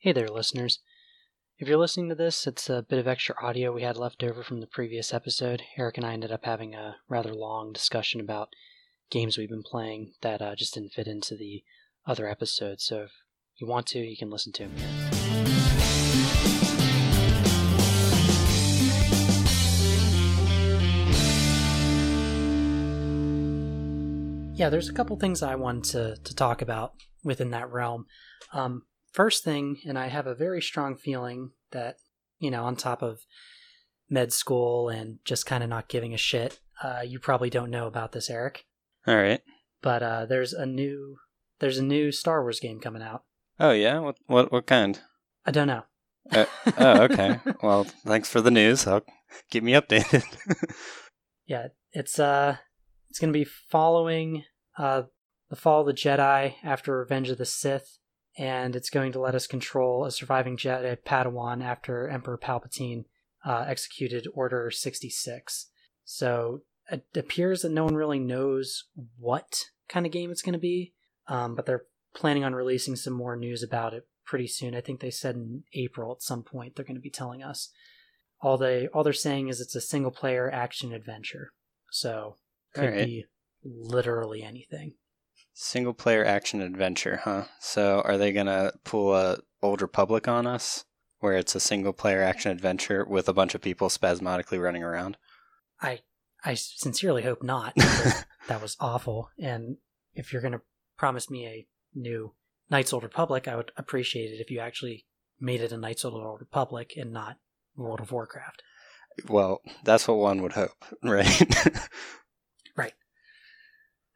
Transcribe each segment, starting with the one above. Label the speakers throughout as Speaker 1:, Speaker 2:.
Speaker 1: Hey there, listeners. If you're listening to this, it's a bit of extra audio we had left over from the previous episode. Eric and I ended up having a rather long discussion about games we've been playing that uh, just didn't fit into the other episodes. So if you want to, you can listen to them here. Yeah, there's a couple things I wanted to, to talk about within that realm. Um, first thing, and I have a very strong feeling that, you know, on top of med school and just kind of not giving a shit, uh, you probably don't know about this, Eric.
Speaker 2: All right.
Speaker 1: But uh, there's a new there's a new Star Wars game coming out.
Speaker 2: Oh yeah. What what what kind?
Speaker 1: I don't know.
Speaker 2: Uh, oh okay. well, thanks for the news. I'll keep me updated.
Speaker 1: yeah, it's uh it's going to be following uh the fall of the Jedi after Revenge of the Sith and it's going to let us control a surviving Jedi Padawan after Emperor Palpatine uh, executed Order 66. So it appears that no one really knows what kind of game it's going to be, um, but they're planning on releasing some more news about it pretty soon. I think they said in April at some point they're going to be telling us. All they all they're saying is it's a single player action adventure, so could
Speaker 2: Alright.
Speaker 1: be literally anything.
Speaker 2: Single player action adventure, huh? So are they gonna pull a Old Republic on us, where it's a single player action adventure with a bunch of people spasmodically running around?
Speaker 1: I I sincerely hope not. that was awful. And if you're going to promise me a new Knights Old Republic, I would appreciate it if you actually made it a Knights of the Old Republic and not World of Warcraft.
Speaker 2: Well, that's what one would hope, right? right?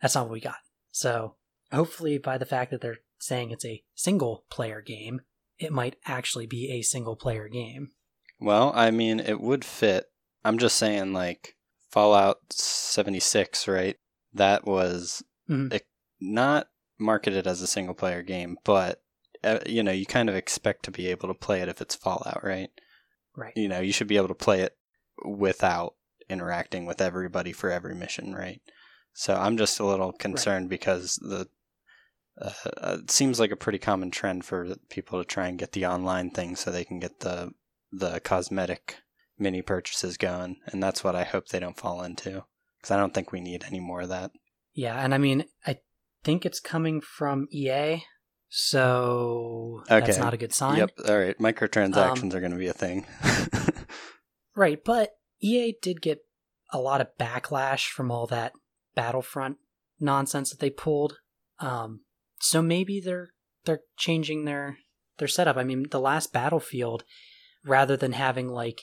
Speaker 1: That's not what we got. So hopefully, by the fact that they're saying it's a single player game, it might actually be a single player game.
Speaker 2: well, I mean, it would fit. I'm just saying, like Fallout 76, right? That was
Speaker 1: Mhm.
Speaker 2: it- not marketed as a single player game, but uh, you know, you kind of expect to be able to play it if it's Fallout, right?
Speaker 1: Right.
Speaker 2: You know, you should be able to play it without interacting with everybody for every mission, right? So I'm just a little concerned because the uh, uh, it seems like a pretty common trend for people to try and get the online thing so they can get the the cosmetic mini purchases going, and that's what I hope they don't fall into because I don't think we need any more of that.
Speaker 1: Yeah, and I mean, I think it's coming from EA, so
Speaker 2: Okay.
Speaker 1: that's not a good sign.
Speaker 2: Yep. All right. Microtransactions are going to be a thing.
Speaker 1: Right, but EA did get a lot of backlash from all that Battlefront nonsense that they pulled. Um, so maybe they're they're changing their their setup. I mean, the last Battlefield, rather than having like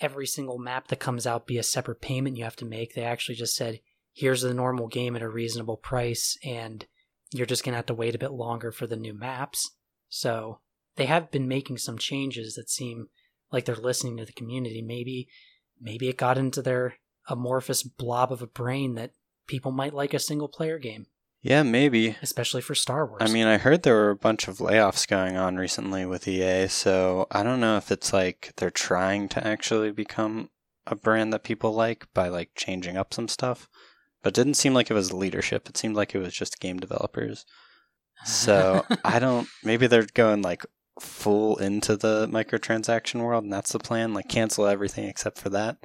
Speaker 1: every single map that comes out be a separate payment you have to make, they actually just said, "Here's the normal game at a reasonable price, and you're just gonna have to wait a bit longer for the new maps." So they have been making some changes that seem like they're listening to the community. Maybe maybe it got into their amorphous blob of a brain that people might like a single player game,
Speaker 2: yeah, maybe.
Speaker 1: especially for Star Wars.
Speaker 2: I mean, I heard there were a bunch of layoffs going on recently with EA, so I don't know if it's like they're trying to actually become a brand that people like by like changing up some stuff. But it didn't seem like it was leadership. It seemed like it was just game developers. So I don't. Maybe they're going like full into the microtransaction world, and that's the plan. Like cancel everything except for that,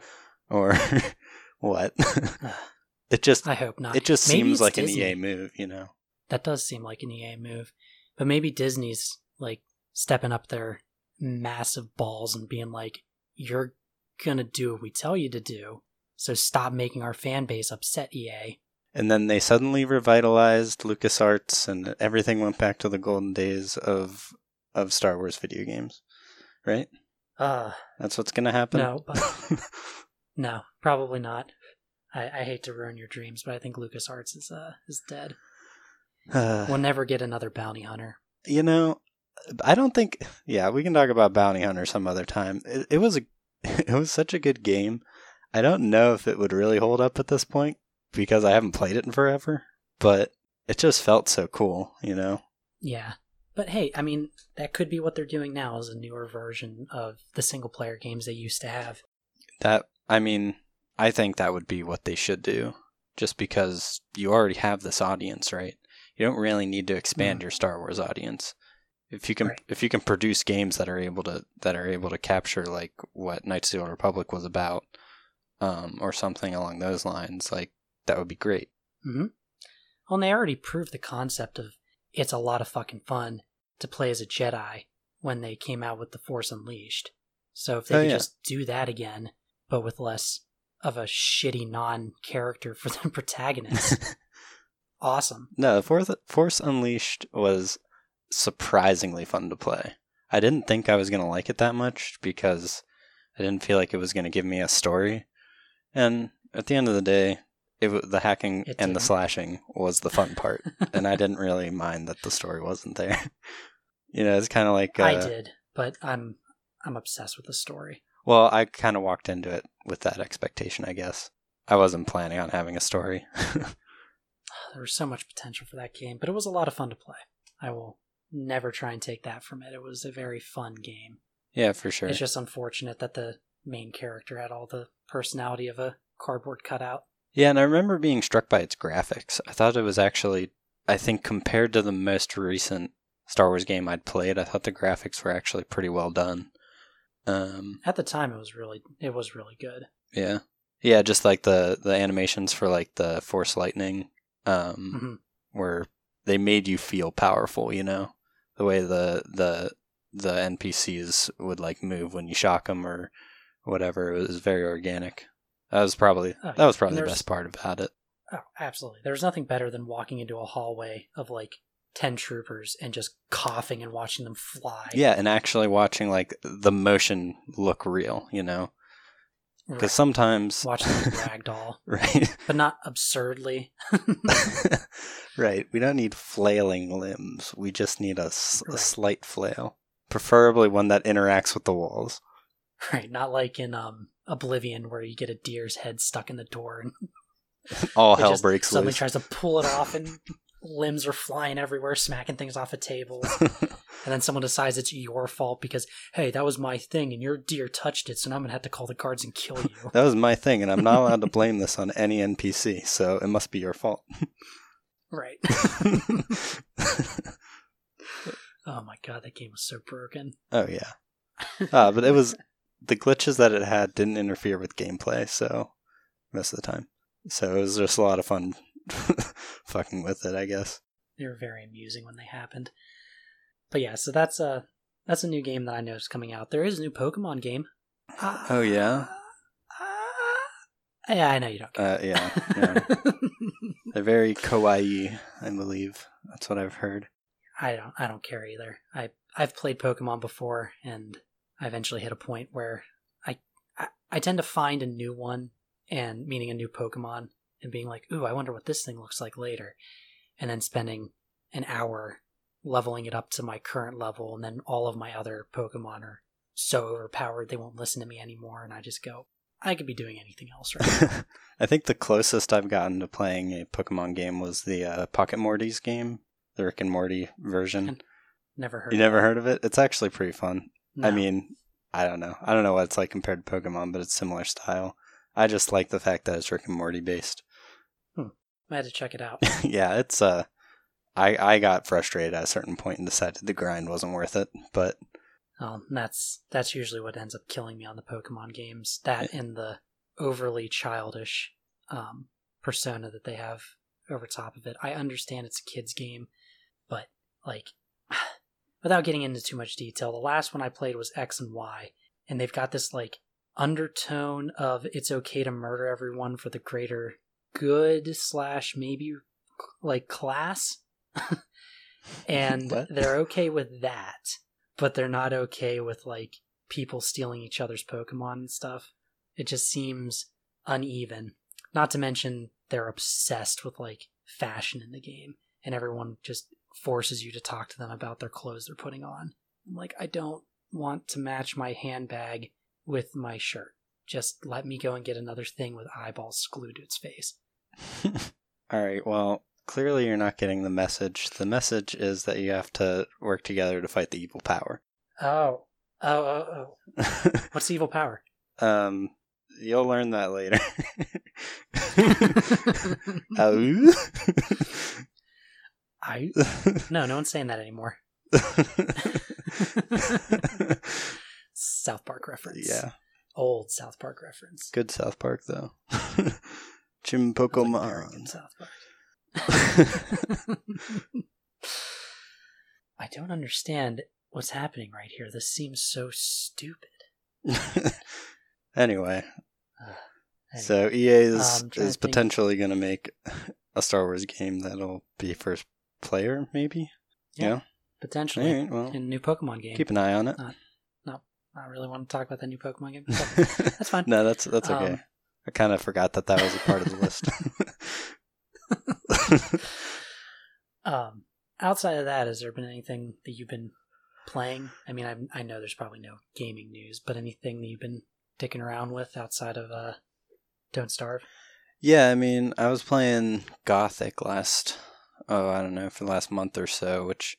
Speaker 2: or what? it just
Speaker 1: I hope not.
Speaker 2: it just
Speaker 1: Maybe
Speaker 2: seems like
Speaker 1: Disney.
Speaker 2: an EA move, you know.
Speaker 1: That does seem like an EA move, but maybe Disney's like stepping up their massive balls and being like, "You're gonna do what we tell you to do." So stop making our fan base upset, EA.
Speaker 2: And then they suddenly revitalized LucasArts and everything went back to the golden days of of Star Wars video games. Right?
Speaker 1: Uh,
Speaker 2: That's what's gonna happen?
Speaker 1: No, but- no, probably not. I, I hate to ruin your dreams, but I think LucasArts is uh is dead.
Speaker 2: Uh,
Speaker 1: We'll never get another bounty hunter.
Speaker 2: you know, I don't think yeah, we can talk about Bounty Hunter some other time. It, it was a it was such a good game. I don't know if it would really hold up at this point because I haven't played it in forever, but it just felt so cool, you know.
Speaker 1: Yeah. But hey, I mean, that could be what they're doing now is a newer version of the single player games they used to have.
Speaker 2: That I mean, I think that would be what they should do. Just because you already have this audience, right? You don't really need to expand
Speaker 1: Mhm.
Speaker 2: your Star Wars audience. If you can
Speaker 1: Right.
Speaker 2: if you can produce games that are able to that are able to capture like what Knights of the Old Republic was about, um, or something along those lines, like that would be great.
Speaker 1: hmm Well, and they already proved the concept of it's a lot of fucking fun to play as a Jedi when they came out with the Force Unleashed. So if they
Speaker 2: Oh,
Speaker 1: could
Speaker 2: yeah.
Speaker 1: just do that again, but with less of a shitty non-character for the protagonist, awesome.
Speaker 2: No, Force, Force Unleashed was surprisingly fun to play. I didn't think I was going to like it that much because I didn't feel like it was going to give me a story. And at the end of the day, it the hacking
Speaker 1: It
Speaker 2: and the
Speaker 1: didn't.
Speaker 2: slashing was the fun part, and I didn't really mind that the story wasn't there. you know, it's kind of like uh,
Speaker 1: I did, but I'm I'm obsessed with the story.
Speaker 2: Well, I kind of walked into it with that expectation, I guess. I wasn't planning on having a story.
Speaker 1: There was so much potential for that game, but it was a lot of fun to play. I will never try and take that from it. It was a very fun game.
Speaker 2: yeah, for sure.
Speaker 1: It's just unfortunate that the main character had all the personality of a cardboard cutout.
Speaker 2: Yeah, and I remember being struck by its graphics. I thought it was actually, I think, compared to the most recent Star Wars game I'd played, I thought the graphics were actually pretty well done. Um,
Speaker 1: At the time, it was really it was really good.
Speaker 2: yeah, yeah, just like the the animations for like the Force Lightning, um,
Speaker 1: hmm
Speaker 2: where they made you feel powerful. You know, the way the the the NPCs would like move when you shock them or whatever. It was very organic. That was probably
Speaker 1: Oh,
Speaker 2: that was probably the best part about it.
Speaker 1: Oh, absolutely. There's nothing better than walking into a hallway of like ten troopers and just coughing and watching them fly.
Speaker 2: Yeah, and actually watching like the motion look real, you know, because
Speaker 1: Right.
Speaker 2: sometimes
Speaker 1: watching them ragdoll,
Speaker 2: right,
Speaker 1: but not absurdly.
Speaker 2: right, we don't need flailing limbs. We just need a, s- a
Speaker 1: Right.
Speaker 2: slight flail, preferably one that interacts with the walls.
Speaker 1: right, not like in um Oblivion where you get a deer's head stuck in the door and
Speaker 2: All hell breaks
Speaker 1: suddenly
Speaker 2: loose.
Speaker 1: tries to pull it off and limbs are flying everywhere, smacking things off a table. And then someone decides it's your fault because, hey, that was my thing and your deer touched it, so now I'm gonna have to call the guards and kill you.
Speaker 2: that was my thing, and I'm not allowed to blame this on any NPC, so it must be your fault.
Speaker 1: right. oh my god, that game was so broken.
Speaker 2: oh yeah, uh, but it was the glitches that it had didn't interfere with gameplay, so most of the time. So it was just a lot of fun fucking with it, I guess.
Speaker 1: They were very amusing when they happened. But yeah, so that's a that's a new game that I know is coming out. There is a new Pokemon game.
Speaker 2: Oh, yeah?
Speaker 1: Uh, yeah, I know you don't. Care.
Speaker 2: Uh, yeah, yeah. They're very kawaii, I believe. That's what I've heard.
Speaker 1: I don't I don't care either. I I've played Pokemon before and I eventually hit a point where I, I I tend to find a new one and meaning a new Pokemon and being like, "Ooh, I wonder what this thing looks like later." And then spending an hour leveling it up to my current level and then all of my other Pokemon are so overpowered they won't listen to me anymore and I just go, I could be doing anything else right now.
Speaker 2: I think the closest I've gotten to playing a Pokemon game was the uh, Pocket Mortys game, the Rick and Morty version.
Speaker 1: Never heard
Speaker 2: You never
Speaker 1: that.
Speaker 2: heard of it? It's actually pretty fun. I mean, I don't know. I don't know what it's like compared to Pokemon, but it's similar style. I just like the fact that it's Rick and Morty based.
Speaker 1: I had to check it out.
Speaker 2: yeah, it's uh I I got frustrated at a certain point and decided the grind wasn't worth it, but
Speaker 1: Um, that's that's usually what ends up killing me on the Pokemon games. That and the overly childish um, persona that they have over top of it. I understand it's a kids game, but like, without getting into too much detail, the last one I played was X and Y, and they've got this like undertone of it's okay to murder everyone for the greater good slash maybe like class, and
Speaker 2: What?
Speaker 1: they're okay with that but they're not okay with like people stealing each other's Pokemon and stuff. It just seems uneven. Not to mention they're obsessed with like fashion in the game, and everyone just forces you to talk to them about their clothes they're putting on. I'm like, I don't want to match my handbag with my shirt. Just let me go and get another thing with eyeballs glued to its face.
Speaker 2: all right, well, clearly you're not getting the message. The message is that you have to work together to fight the evil power.
Speaker 1: Oh, oh, oh, oh. What's the evil power?
Speaker 2: um you'll learn that later. Oh.
Speaker 1: I no, no one's saying that anymore. South Park reference.
Speaker 2: yeah,
Speaker 1: Old South Park reference.
Speaker 2: good South Park though.
Speaker 1: Chinpokomon. South Park. I don't understand what's happening right here. This seems so stupid.
Speaker 2: anyway,
Speaker 1: Anyway,
Speaker 2: so EA is
Speaker 1: Um, to
Speaker 2: is
Speaker 1: think.
Speaker 2: potentially going to make a Star Wars game that'll be first player, maybe.
Speaker 1: Yeah. potentially
Speaker 2: Alright, well,
Speaker 1: in a new Pokemon game.
Speaker 2: keep an eye on it.
Speaker 1: I really want to talk about that new Pokemon game. That's fine.
Speaker 2: no, that's that's okay.
Speaker 1: Um,
Speaker 2: I kind of forgot that that was a part of the list.
Speaker 1: Um, outside of that, has there been anything that you've been playing? I mean, I, I know there's probably no gaming news, but anything that you've been dicking around with outside of uh, Don't Starve?
Speaker 2: yeah, I mean, I was playing Gothic last, oh, I don't know, for the last month or so, which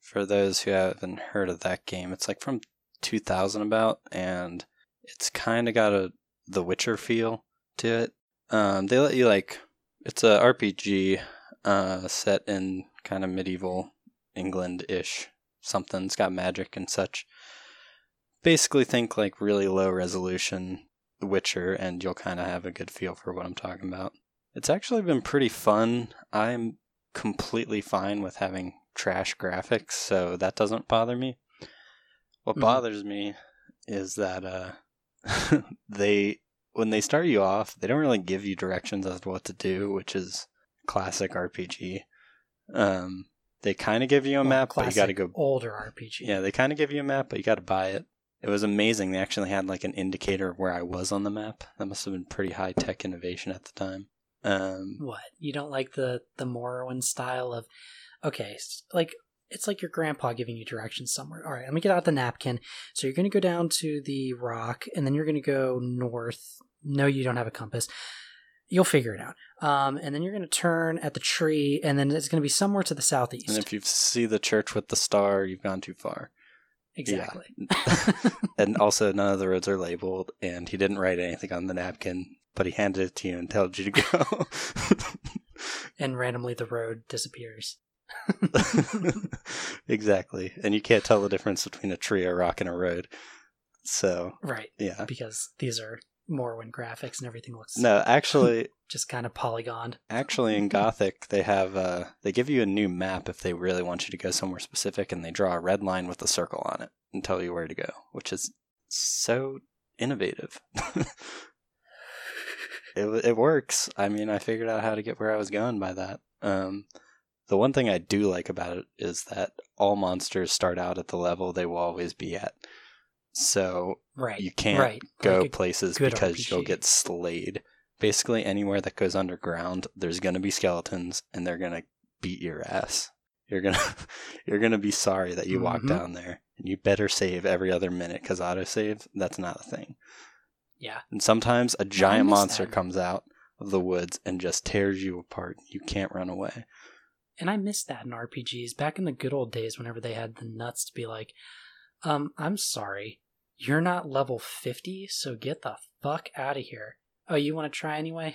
Speaker 2: for those who haven't heard of that game, it's like from 2000 about, and it's kind of got a The Witcher feel to it. Um, they let you like, it's a RPG uh, set in kind of medieval England ish something. It's got magic and such. Basically, think like really low resolution The Witcher, and you'll kind of have a good feel for what I'm talking about. It's actually been pretty fun. I'm completely fine with having trash graphics, so that doesn't bother me. What
Speaker 1: Mhm.
Speaker 2: bothers me is that uh, they when they start you off, they don't really give you directions as to what to do, which is classic RPG. Um, they kind of give you a
Speaker 1: Well,
Speaker 2: map, but you got to go.
Speaker 1: older RPG.
Speaker 2: Yeah, they kind of give you a map, but you got to buy it. It was amazing. They actually had like an indicator of where I was on the map. That must have been pretty high tech innovation at the time. Um,
Speaker 1: What you don't like the the Morrowind style of? Okay, like it's like your grandpa giving you directions somewhere. All right, let me get out the napkin. So you're going to go down to the rock, and then you're going to go north. No, you don't have a compass. You'll figure it out. Um, and then you're going to turn at the tree, and then it's going to be somewhere to the southeast.
Speaker 2: and if you see the church with the star, you've gone too far.
Speaker 1: exactly.
Speaker 2: and also, none of the roads are labeled, and he didn't write anything on the napkin, but he handed it to you and told you to go.
Speaker 1: and randomly the road disappears.
Speaker 2: exactly. And you can't tell the difference between a tree, a rock, and a road. So,
Speaker 1: Right,
Speaker 2: yeah.
Speaker 1: because these are Morrowind graphics and everything looks
Speaker 2: No, actually,
Speaker 1: just kind of polygoned.
Speaker 2: actually in Gothic, they have uh they give you a new map if they really want you to go somewhere specific and they draw a red line with a circle on it and tell you where to go, which is so innovative. it it works. I mean, I figured out how to get where I was going by that. Um the one thing I do like about it is that all monsters start out at the level they will always be at. So
Speaker 1: Right.
Speaker 2: you can't
Speaker 1: right.
Speaker 2: go
Speaker 1: Like
Speaker 2: places because you'll get slayed. Basically, anywhere that goes underground, there's going to be skeletons, and they're going to beat your ass. You're gonna, you're gonna be sorry that you walked
Speaker 1: Mhm.
Speaker 2: down there, and you better save every other minute because autosave that's not a thing.
Speaker 1: yeah.
Speaker 2: And sometimes a giant monster
Speaker 1: that.
Speaker 2: comes out of the woods and just tears you apart. You can't run away.
Speaker 1: And I miss that in RPGs back in the good old days whenever they had the nuts to be like, um, I'm sorry, you're not level 50, so get the fuck out of here. Oh, you want to try anyway?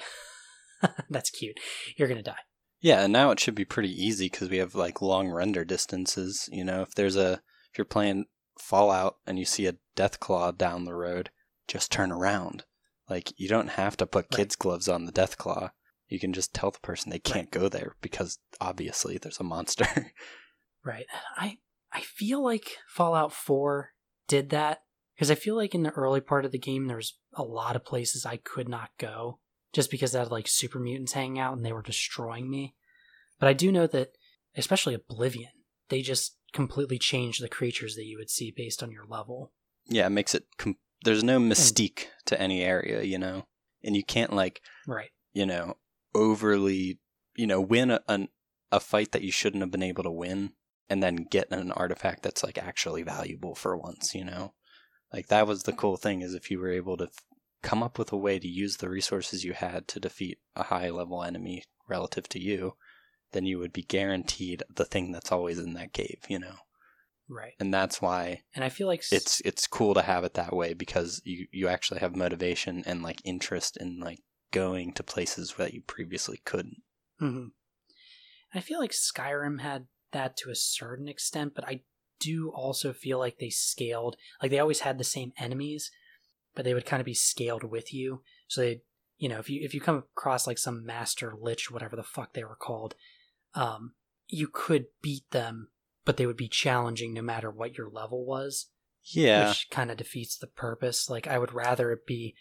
Speaker 1: That's cute. You're going to die.
Speaker 2: Yeah, and now it should be pretty easy because we have like long render distances. You know, if there's a if you're playing Fallout and you see a Deathclaw down the road, just turn around. Like you don't have to put
Speaker 1: Right.
Speaker 2: kids gloves on the Deathclaw. You can just tell the person they can't
Speaker 1: Right.
Speaker 2: go there because obviously there's a monster.
Speaker 1: Right. I I feel like Fallout 4 did that because I feel like in the early part of the game there's a lot of places I could not go just because I had like super mutants hanging out and they were destroying me. But I do know that especially Oblivion, they just completely changed the creatures that you would see based on your level.
Speaker 2: yeah, it makes it. Com- there's no mystique to any area, you know, and you can't like
Speaker 1: Right.
Speaker 2: you know overly you know win a, an, a fight that you shouldn't have been able to win and then get an artifact that's like actually valuable for once you know? Like that was the mm-hmm. cool thing is if you were able to f- come up with a way to use the resources you had to defeat a high level enemy relative to you then you would be guaranteed the thing that's always in that cave you know?
Speaker 1: Right.
Speaker 2: and that's why
Speaker 1: And I feel like s-
Speaker 2: it's it's cool to have it that way because you you actually have motivation and like interest in like going to places that you previously couldn't
Speaker 1: Mhm. I feel like Skyrim had that to a certain extent, but I do also feel like they scaled, like they always had the same enemies, but they would kind of be scaled with you. So they, you know, if you if you come across like some master lich, whatever the fuck they were called, um, you could beat them, but they would be challenging no matter what your level was.
Speaker 2: Yeah.
Speaker 1: Which kind of defeats the purpose. Like I would rather it be,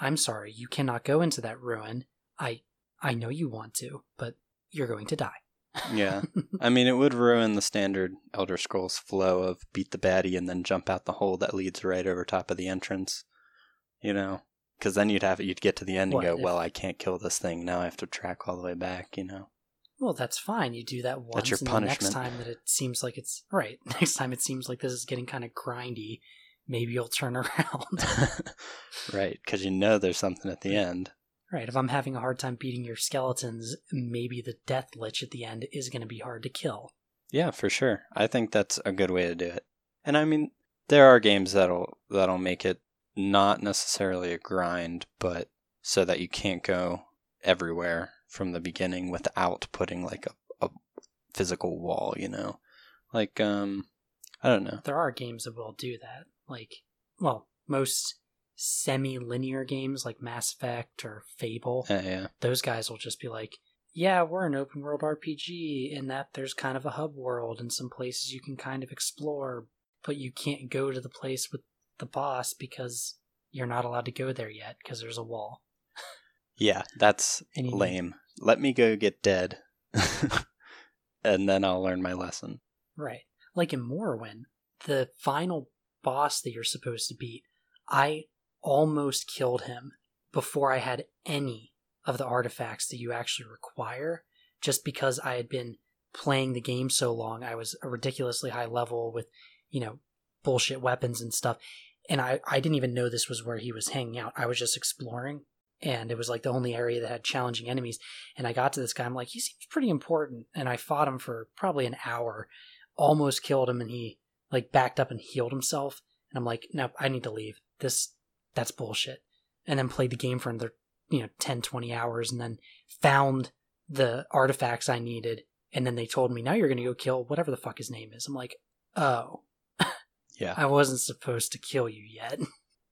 Speaker 1: I'm sorry, you cannot go into that ruin. I I know you want to, but you're going to die.
Speaker 2: yeah. I mean, it would ruin the standard Elder Scrolls flow of beat the baddie and then jump out the hole that leads right over top of the entrance. You know, because then you'd have you'd get to the end
Speaker 1: What,
Speaker 2: and go,
Speaker 1: if-
Speaker 2: well, I can't kill this thing now. I have to track all the way back. You know.
Speaker 1: Well, that's fine. You do that once, That's
Speaker 2: your
Speaker 1: and the next time that it seems like it's right. Next time it seems like this is getting kind of grindy, maybe you'll turn around.
Speaker 2: right, because you know there's something at the end.
Speaker 1: right. If I'm having a hard time beating your skeletons, maybe the death lich at the end is going to be hard to kill.
Speaker 2: Yeah, for sure. I think that's a good way to do it. And I mean, there are games that'll that'll make it not necessarily a grind, but so that you can't go everywhere from the beginning without putting like a, a physical wall, you know. Like um I don't know.
Speaker 1: There are games that will do that. Like, well, most semi-linear games like Mass Effect or Fable,
Speaker 2: Yeah, yeah.
Speaker 1: those guys will just be like, yeah, we're an open world RPG in that there's kind of a hub world and some places you can kind of explore, but you can't go to the place with the boss because you're not allowed to go there yet because there's a wall.
Speaker 2: Yeah, that's
Speaker 1: you need-
Speaker 2: lame. Let me go get dead. and then I'll learn my lesson.
Speaker 1: Right. Like in Morrowind, the final boss that you're supposed to beat, I almost killed him before I had any of the artifacts that you actually require, just because I had been playing the game so long. I was a ridiculously high level with, you know, bullshit weapons and stuff. And I, I didn't even know this was where he was hanging out. I was just exploring. And it was like the only area that had challenging enemies. And I got to this guy. I'm like, he seems pretty important. And I fought him for probably an hour almost killed him and he like backed up and healed himself and i'm like no i need to leave this that's bullshit and then played the game for another you know 10 20 hours and then found the artifacts i needed and then they told me now you're gonna go kill whatever the fuck his name is i'm like oh
Speaker 2: Yeah.
Speaker 1: i wasn't supposed to kill you yet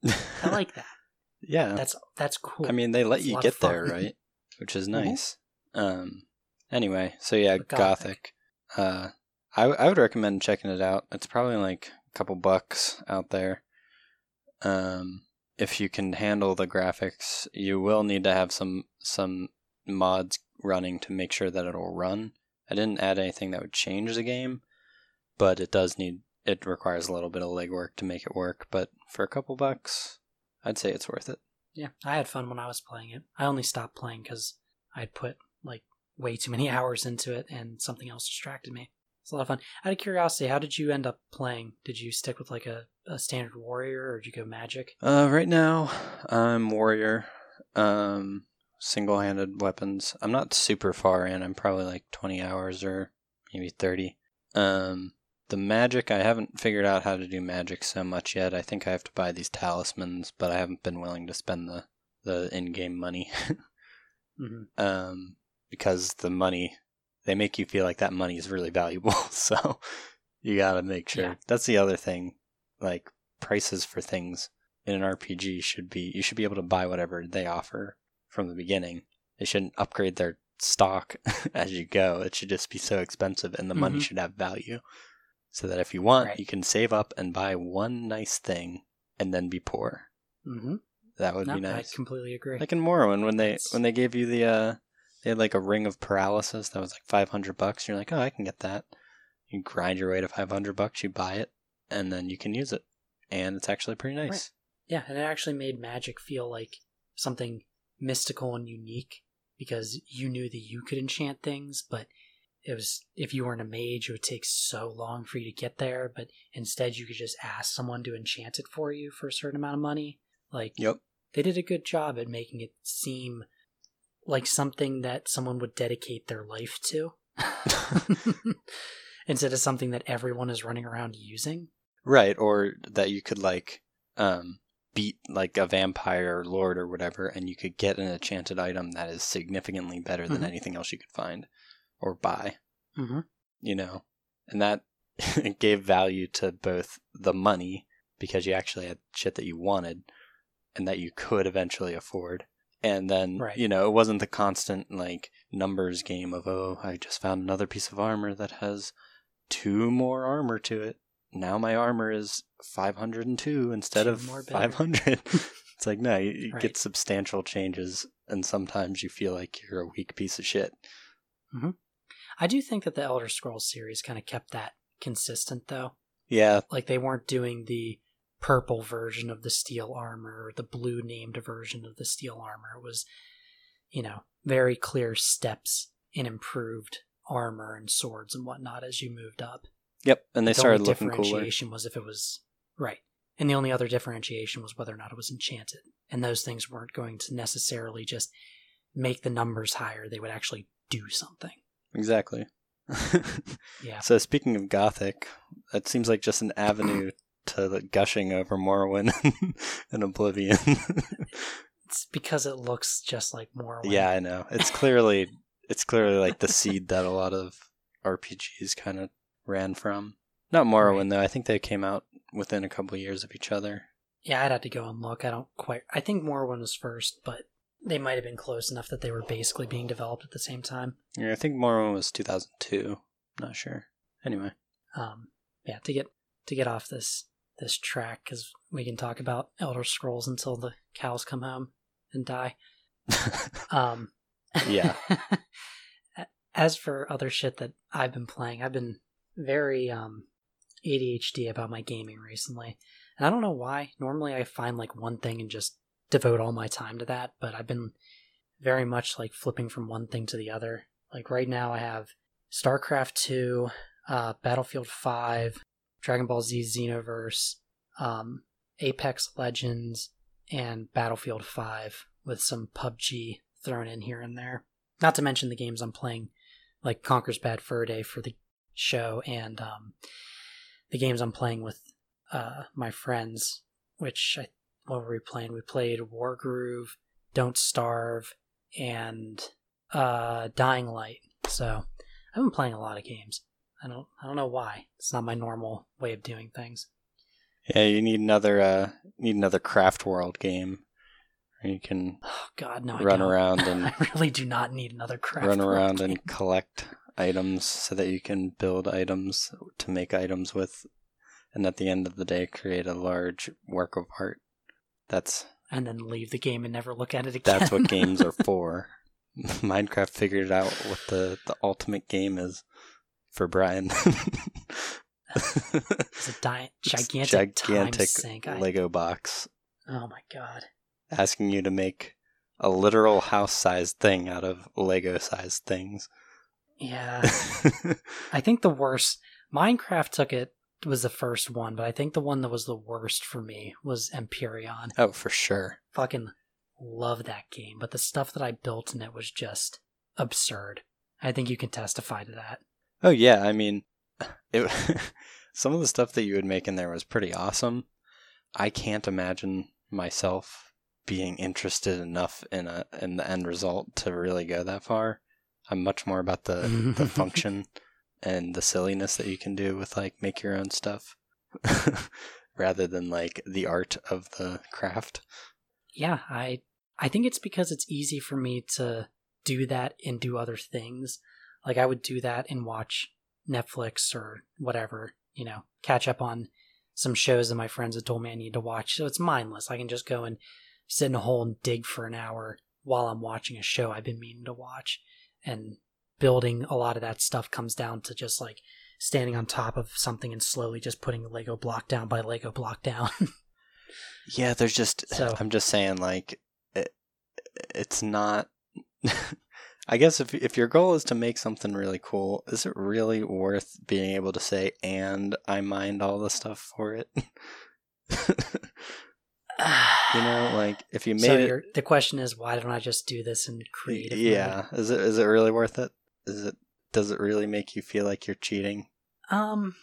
Speaker 1: i like that
Speaker 2: yeah.
Speaker 1: that's that's cool
Speaker 2: I mean, they let
Speaker 1: a
Speaker 2: you get there, right? Which is
Speaker 1: Mhm.
Speaker 2: nice. Um. Anyway, so yeah, Gothic.
Speaker 1: Gothic.
Speaker 2: Uh, I I would recommend checking it out. It's probably like a couple bucks out there. Um, if you can handle the graphics, you will need to have some some mods running to make sure that it'll run. I didn't add anything that would change the game, but it does need it requires a little bit of legwork to make it work. But for a couple bucks, I'd say it's worth it.
Speaker 1: Yeah, I had fun when I was playing it. I only stopped playing because I'd put like way too many hours into it and something else distracted me. It's a lot of fun. Out of curiosity, how did you end up playing? Did you stick with like a, a standard warrior or did you go magic?
Speaker 2: Uh, right now, I'm warrior. Um, single-handed weapons. I'm not super far in. I'm probably like 20 hours or maybe 30. Um, the magic, I haven't figured out how to do magic so much yet. I think I have to buy these talismans, but I haven't been willing to spend the the in-game money.
Speaker 1: hmm
Speaker 2: um, because the money they make you feel like that money is really valuable. so you gotta make sure.
Speaker 1: Yeah.
Speaker 2: That's the other thing. Like prices for things in an RPG should be you should be able to buy whatever they offer from the beginning. They shouldn't upgrade their stock as you go. It should just be so expensive, and the money
Speaker 1: Mhm.
Speaker 2: should have value. So that if you want,
Speaker 1: Right.
Speaker 2: you can save up and buy one nice thing, and then be poor.
Speaker 1: hmm
Speaker 2: That would
Speaker 1: No,
Speaker 2: be nice.
Speaker 1: I completely agree.
Speaker 2: Like in Morrowind, when they when they gave you the uh, they had like a ring of paralysis that was like five hundred bucks. You're like, oh, I can get that. You grind your way to five hundred bucks, you buy it, and then you can use it, and it's actually pretty nice.
Speaker 1: yeah, and it actually made magic feel like something mystical and unique because you knew that you could enchant things, but it was if you weren't a mage, it would take so long for you to get there. But instead, you could just ask someone to enchant it for you for a certain amount of money. Like,
Speaker 2: Yep.
Speaker 1: they did a good job at making it seem like something that someone would dedicate their life to instead of something that everyone is running around using.
Speaker 2: Right, or that you could like um beat like a vampire lord or whatever, and you could get an enchanted item that is significantly better than
Speaker 1: Mhm.
Speaker 2: anything else you could find or buy.
Speaker 1: Mm-hmm.
Speaker 2: You know, and that gave value to both the money because you actually had shit that you wanted and that you could eventually afford. And then,
Speaker 1: Right.
Speaker 2: you know, it wasn't the constant like numbers game of, oh, I just found another piece of armor that has two more armor to it. Now my armor is 502 instead
Speaker 1: Two
Speaker 2: of
Speaker 1: more
Speaker 2: 500. it's like, no, you, you
Speaker 1: Right.
Speaker 2: get substantial changes, and sometimes you feel like you're a weak piece of shit. Mm-hmm.
Speaker 1: I do think that the Elder Scrolls series kind of kept that consistent, though.
Speaker 2: Yeah,
Speaker 1: Like they weren't doing the purple version of the steel armor or the blue named version of the steel armor. It was, you know, very clear steps in improved armor and swords and whatnot as you moved up.
Speaker 2: yep. And they
Speaker 1: the
Speaker 2: started
Speaker 1: only
Speaker 2: looking cooler.
Speaker 1: differentiation was if it was right, and the only other differentiation was whether or not it was enchanted. And those things weren't going to necessarily just make the numbers higher; they would actually do something.
Speaker 2: Exactly.
Speaker 1: Yeah,
Speaker 2: So speaking of Gothic, it seems like just an avenue to the gushing over Morrowind and Oblivion.
Speaker 1: it's because it looks just like Morrowind.
Speaker 2: yeah, I know. It's clearly it's clearly like the seed that a lot of RPGs kind of ran from. Not Morrowind though. I think they came out within a couple years of each other.
Speaker 1: Yeah, I'd have to go and look. I don't quite. I think Morrowind was first, but they might have been close enough that they were basically being developed at the same time.
Speaker 2: Yeah, I think Morrowind was 2002. Not sure. Anyway.
Speaker 1: Um, yeah, to get to get off this this track because we can talk about Elder Scrolls until the cows come home and die. Um,
Speaker 2: Yeah.
Speaker 1: As for other shit that I've been playing, I've been very um, ADHD about my gaming recently, and I don't know why. Normally, I find like one thing and just devote all my time to that, but I've been very much like flipping from one thing to the other. Like right now, I have StarCraft Two, uh, Battlefield Five, Dragon Ball Z Xenoverse, um, Apex Legends, and Battlefield 5 with some PUBG thrown in here and there. Not to mention the games I'm playing, like Conker's Bad Fur Day for the show, and um, the games I'm playing with uh, my friends, which I, what were we playing? We played Wargroove, Don't Starve, and uh, Dying Light. So I've been playing a lot of games. I don't I don't know why. It's not my normal way of doing things.
Speaker 2: Yeah, you need another uh need another craft world game. Where you can
Speaker 1: Oh God, no!
Speaker 2: Run around and
Speaker 1: I really do not need another craft.
Speaker 2: run around and collect items so that you can build items to make items with and at the end of the day create a large work of art. That's
Speaker 1: and then leave the game and never look at it again.
Speaker 2: that's what games are for. Minecraft figured out what the, the ultimate game is for Brian.
Speaker 1: It's a di- gigantic, time
Speaker 2: gigantic
Speaker 1: sink. I-
Speaker 2: Lego box
Speaker 1: oh my God!
Speaker 2: asking you to make a literal house sized thing out of Lego sized things.
Speaker 1: Yeah, I think the worst. Minecraft took it was the first one, but I think the one that was the worst for me was Empyrion.
Speaker 2: oh, for sure.
Speaker 1: Fucking love that game, but the stuff that I built in it was just absurd. I think you can testify to that.
Speaker 2: Oh yeah, I mean, it, some of the stuff that you would make in there was pretty awesome. I can't imagine myself being interested enough in a in the end result to really go that far. I'm much more about the the function and the silliness that you can do with like make your own stuff rather than like the art of the craft.
Speaker 1: yeah i i think it's because it's easy for me to do that and do other things like i would do that and watch netflix or whatever you know catch up on some shows that my friends have told me i need to watch. So it's mindless. I can just go and sit in a hole and dig for an hour while i'm watching a show i've been meaning to watch. And building a lot of that stuff comes down to just like standing on top of something and slowly just putting lego block down by lego block down.
Speaker 2: Yeah, there's just
Speaker 1: So-
Speaker 2: I'm just saying like it, it's not I guess if if your goal is to make something really cool, is it really worth being able to say and I mined all the stuff for it? you know, like if you made
Speaker 1: so
Speaker 2: it
Speaker 1: the question is, why don't I just do this in creative? mode?
Speaker 2: Yeah, is it is it really worth it? Is it does it really make you feel like you're cheating?
Speaker 1: Um.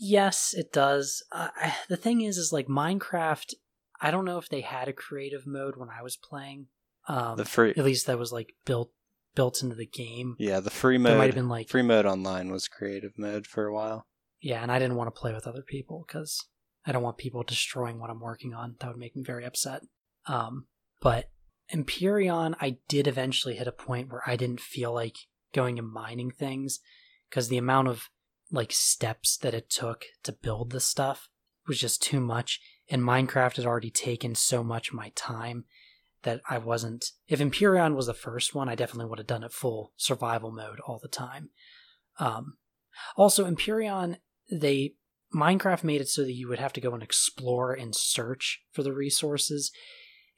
Speaker 1: Yes, it does. Uh, I- the thing is, is like Minecraft. I don't know if they had a creative mode when I was playing. Um,
Speaker 2: The free
Speaker 1: at least that was like built built into the game.
Speaker 2: Yeah, the free
Speaker 1: There might have been like
Speaker 2: free mode online was creative mode for a while.
Speaker 1: yeah, and I didn't want to play with other people because I don't want people destroying what I'm working on. That would make me very upset. Um, but Empyrion, I did eventually hit a point where I didn't feel like going and mining things because the amount of like steps that it took to build the stuff was just too much. And Minecraft had already taken so much of my time that I wasn't. If Empyrion was the first one, I definitely would have done it full survival mode all the time. Um, also, Empyrion, they Minecraft made it so that you would have to go and explore and search for the resources,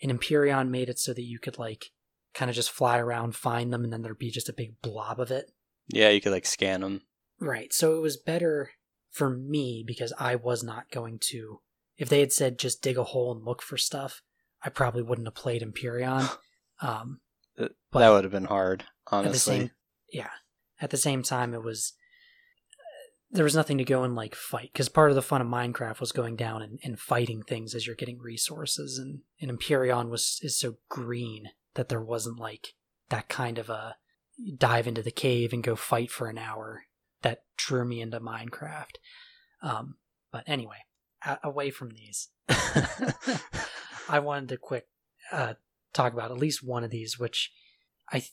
Speaker 1: and Empyrion made it so that you could like kind of just fly around, find them, and then there'd be just a big blob of it.
Speaker 2: Yeah, you could like scan them.
Speaker 1: Right. So it was better for me because I was not going to. If they had said just dig a hole and look for stuff, I probably wouldn't have played Empyrion. Um,
Speaker 2: That
Speaker 1: But-
Speaker 2: that would have been hard,
Speaker 1: at the
Speaker 2: honestly.
Speaker 1: same, yeah. At the same time, it was there was nothing to go and like fight because part of the fun of Minecraft was going down and, and fighting things as you're getting resources, and, and Empyrion was is so green that there wasn't like that kind of a dive into the cave and go fight for an hour that drew me into Minecraft. Um, but anyway, a- away from these, I wanted to quick uh, talk about at least one of these, which I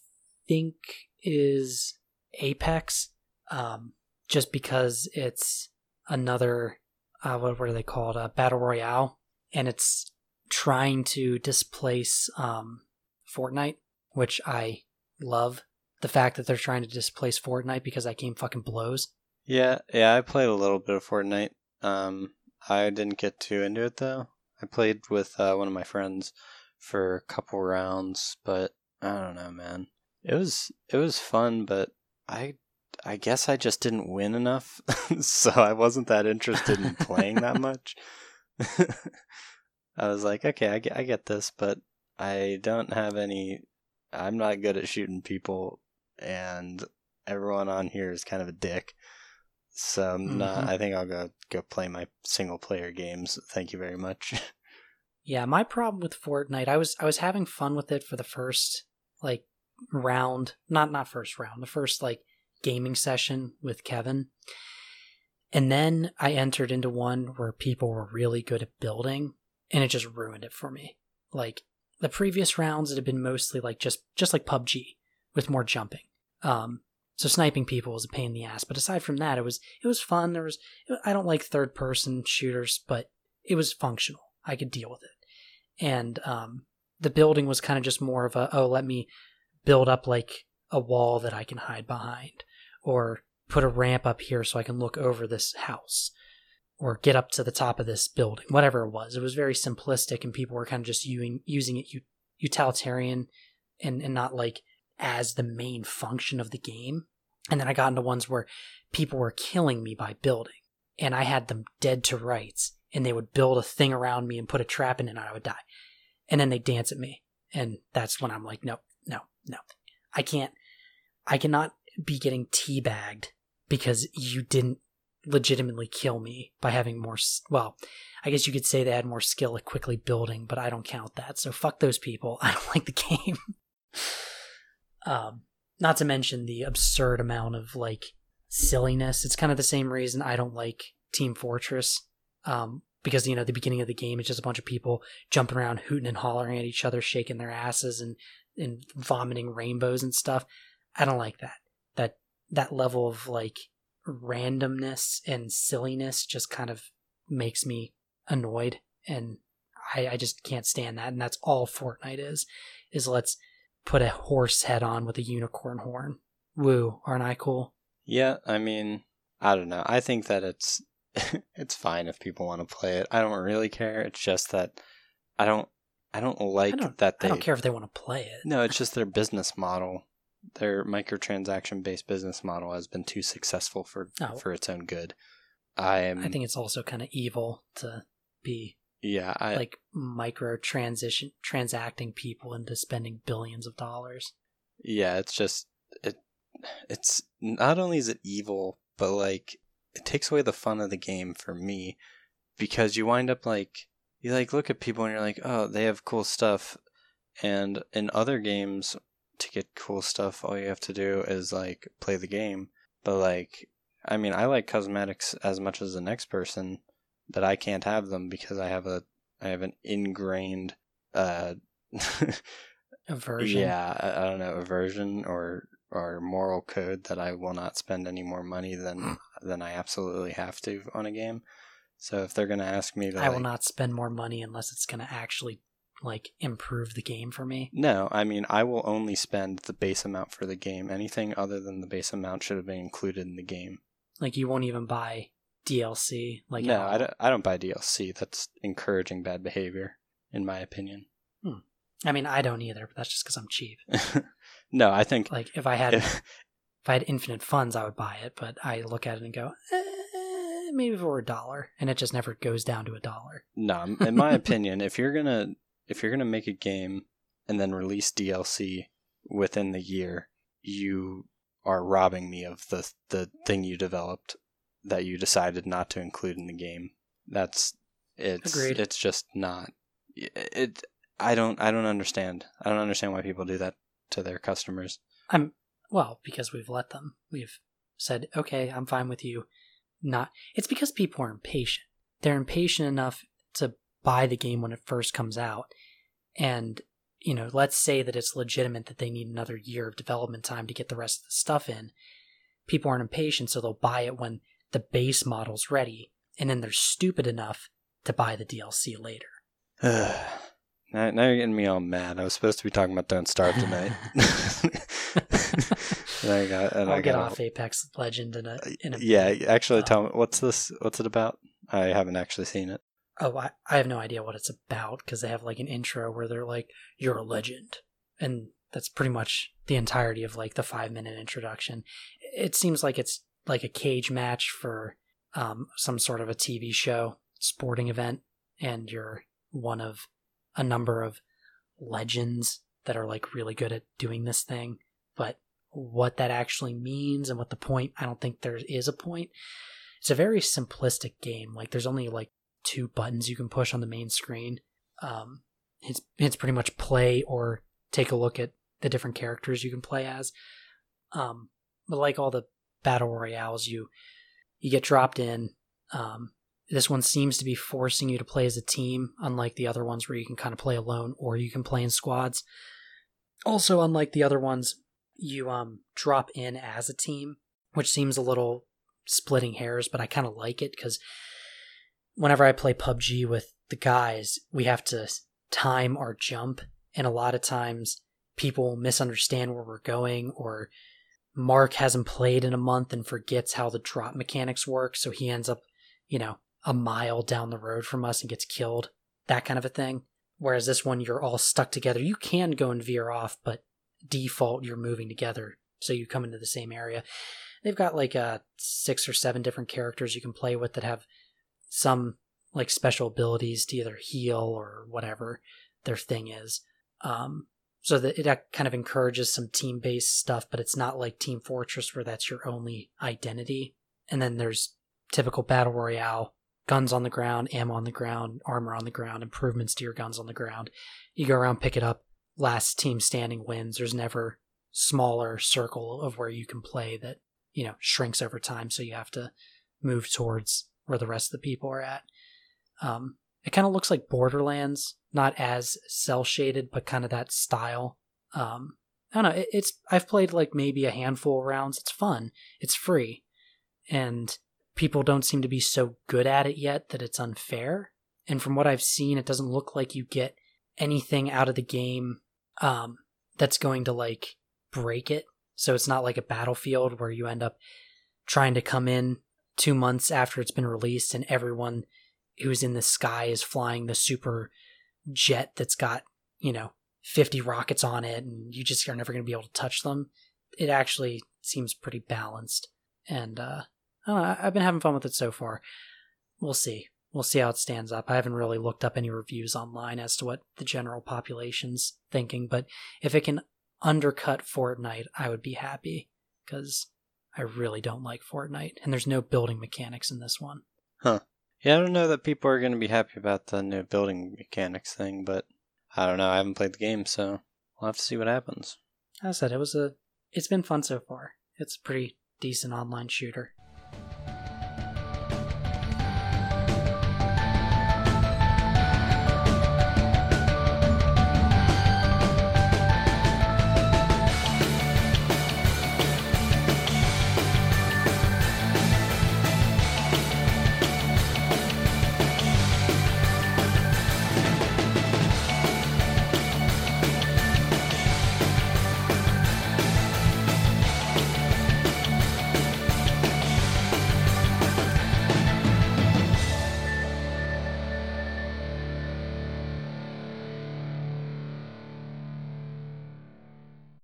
Speaker 1: think is Apex, um, just because it's another uh, what are they called? A battle royale, and it's trying to displace um, Fortnite, which I love. The fact that they're trying to displace Fortnite because that game fucking blows.
Speaker 2: Yeah, yeah, I played a little bit of Fortnite. Um, I didn't get too into it though. I played with uh, one of my friends for a couple rounds, but I don't know, man. It was it was fun, but I I guess I just didn't win enough, so I wasn't that interested in playing that much. I was like, okay, I get, I get this, but I don't have any. I'm not good at shooting people, and everyone on here is kind of a dick. So not.
Speaker 1: Mhm.
Speaker 2: I think I'll go go play my single player games. Thank you very much.
Speaker 1: Yeah, my problem with Fortnite, I was I was having fun with it for the first like round, not not first round, the first like gaming session with Kevin. And then I entered into one where people were really good at building and it just ruined it for me. Like the previous rounds it had been mostly like just just like PUBG with more jumping. Um so sniping people was a pain in the ass, but aside from that it was it was fun. There was I don't like third person shooters, but it was functional. I could deal with it and um, the building was kind of just more of a oh let me build up like a wall that i can hide behind or put a ramp up here so i can look over this house or get up to the top of this building whatever it was it was very simplistic and people were kind of just using, using it utilitarian and, and not like as the main function of the game and then i got into ones where people were killing me by building and i had them dead to rights and they would build a thing around me and put a trap in it and I would die. And then they dance at me. And that's when I'm like, no, no, no. I can't, I cannot be getting teabagged because you didn't legitimately kill me by having more, well, I guess you could say they had more skill at quickly building, but I don't count that. So fuck those people. I don't like the game. um, not to mention the absurd amount of like silliness. It's kind of the same reason I don't like Team Fortress um, because you know the beginning of the game is just a bunch of people jumping around, hooting and hollering at each other, shaking their asses, and and vomiting rainbows and stuff. I don't like that. That that level of like randomness and silliness just kind of makes me annoyed, and I, I just can't stand that. And that's all Fortnite is: is let's put a horse head on with a unicorn horn. Woo! Aren't I cool?
Speaker 2: yeah, I mean, I don't know. I think that it's it's fine if people want to play it. I don't really care. It's just that I don't I don't like
Speaker 1: I don't,
Speaker 2: that they
Speaker 1: I don't care if they want to play it.
Speaker 2: No, it's just their business model. Their microtransaction based business model has been too successful for
Speaker 1: Oh.
Speaker 2: for its own good. I am
Speaker 1: I think it's also kind of evil to be
Speaker 2: yeah, I
Speaker 1: like micro transition transacting people into spending billions of dollars.
Speaker 2: yeah, it's just it it's not only is it evil, but like it takes away the fun of the game for me because you wind up like you like look at people and you're like, "Oh, they have cool stuff." And in other games, to get cool stuff, all you have to do is like play the game. But like, I mean, I like cosmetics as much as the next person, but I can't have them because I have a I have an ingrained uh
Speaker 1: Aversion.
Speaker 2: yeah, I, I don't know, aversion or or moral code that I will not spend any more money than than I absolutely have to on a game. So if they're gonna ask me to,
Speaker 1: I will not spend more money unless it's going to actually like improve the game for me.
Speaker 2: No, I mean I will only spend the base amount for the game. Anything other than the base amount should have been included in the game.
Speaker 1: Like you won't even buy DLC. Like
Speaker 2: no. I don't, I don't buy DLC. That's encouraging bad behavior, in my opinion.
Speaker 1: I mean, I don't either, but that's just because I'm cheap.
Speaker 2: no, I think
Speaker 1: Like if I had if
Speaker 2: if,
Speaker 1: I had infinite funds, I would buy it. But I look at it and go, eh, maybe for a dollar, and it just never goes down to a dollar.
Speaker 2: no, in my opinion, if you're gonna if you're gonna make a game and then release DLC within the year, you are robbing me of the the thing you developed that you decided not to include in the game. That's it's
Speaker 1: Agreed.
Speaker 2: it's just not it. I don't I don't understand. I don't understand why people do that to their customers.
Speaker 1: I'm well because we've let them. We've said, okay, I'm fine with you. Not. It's because people are impatient. They're impatient enough to buy the game when it first comes out, and you know, let's say that it's legitimate that they need another year of development time to get the rest of the stuff in. People aren't impatient, so they'll buy it when the base model's ready, and then they're stupid enough to buy the DLC later.
Speaker 2: now, now you're getting me all mad. I was supposed to be talking about Don't Starve tonight. and I got, and
Speaker 1: I'll
Speaker 2: I
Speaker 1: get
Speaker 2: got
Speaker 1: off Apex Legend in a in a
Speaker 2: Yeah, actually,
Speaker 1: Um,
Speaker 2: tell me what's this? What's it about? I haven't actually seen it.
Speaker 1: Oh, I, I have no idea what it's about because they have like an intro where they're like, "You're a legend," and that's pretty much the entirety of like the five minute introduction. It seems like it's like a cage match for um, some sort of a TV show, sporting event, and you're one of a number of legends that are like really good at doing this thing. But what that actually means and what the point, I don't think there is a point. It's a very simplistic game. Like there's only like two buttons you can push on the main screen. Um, it's it's pretty much play or take a look at the different characters you can play as. Um, but like all the battle royales, you you get dropped in. Um, this one seems to be forcing you to play as a team, unlike the other ones where you can kind of play alone or you can play in squads. Also, unlike the other ones, you um drop in as a team, which seems a little splitting hairs, but I kind of like it because whenever I play PUBG with the guys, we have to time our jump, and a lot of times people misunderstand where we're going, or Mark hasn't played in a month and forgets how the drop mechanics work, so he ends up, you know, a mile down the road from us and gets killed, that kind of a thing. Whereas this one, you're all stuck together. You can go and veer off, but default, you're moving together, so you come into the same area. They've got like uh, six or seven different characters you can play with that have some like special abilities to either heal or whatever their thing is. Um, so that it kind of encourages some team based stuff, but it's not like Team Fortress where that's your only identity. And then there's typical battle royale guns on the ground, ammo on the ground, armor on the ground, improvements to your guns on the ground. You go around, pick it up. Last team standing wins. There's never smaller circle of where you can play that you know shrinks over time, so you have to move towards where the rest of the people are at. Um, it kind of looks like Borderlands, not as cel shaded, but kind of that style. Um, I don't know. It, it's I've played like maybe a handful of rounds. It's fun. It's free, and people don't seem to be so good at it yet that it's unfair. And from what I've seen, it doesn't look like you get anything out of the game um, that's going to like break it. So it's not like a battlefield where you end up trying to come in two months after it's been released and everyone who's in the sky is flying the super jet that's got, you know, 50 rockets on it and you just are never going to be able to touch them. It actually seems pretty balanced. And, uh, I I've been having fun with it so far. We'll see. We'll see how it stands up. I haven't really looked up any reviews online as to what the general population's thinking, but if it can undercut Fortnite, I would be happy because I really don't like Fortnite, and there's no building mechanics in this one.
Speaker 2: Yeah, I don't know that people are going to be happy about the new building mechanics thing, but I don't know. I haven't played the game, so we'll have to see what happens.
Speaker 1: As I said, it was a. It's been fun so far. It's a pretty decent online shooter.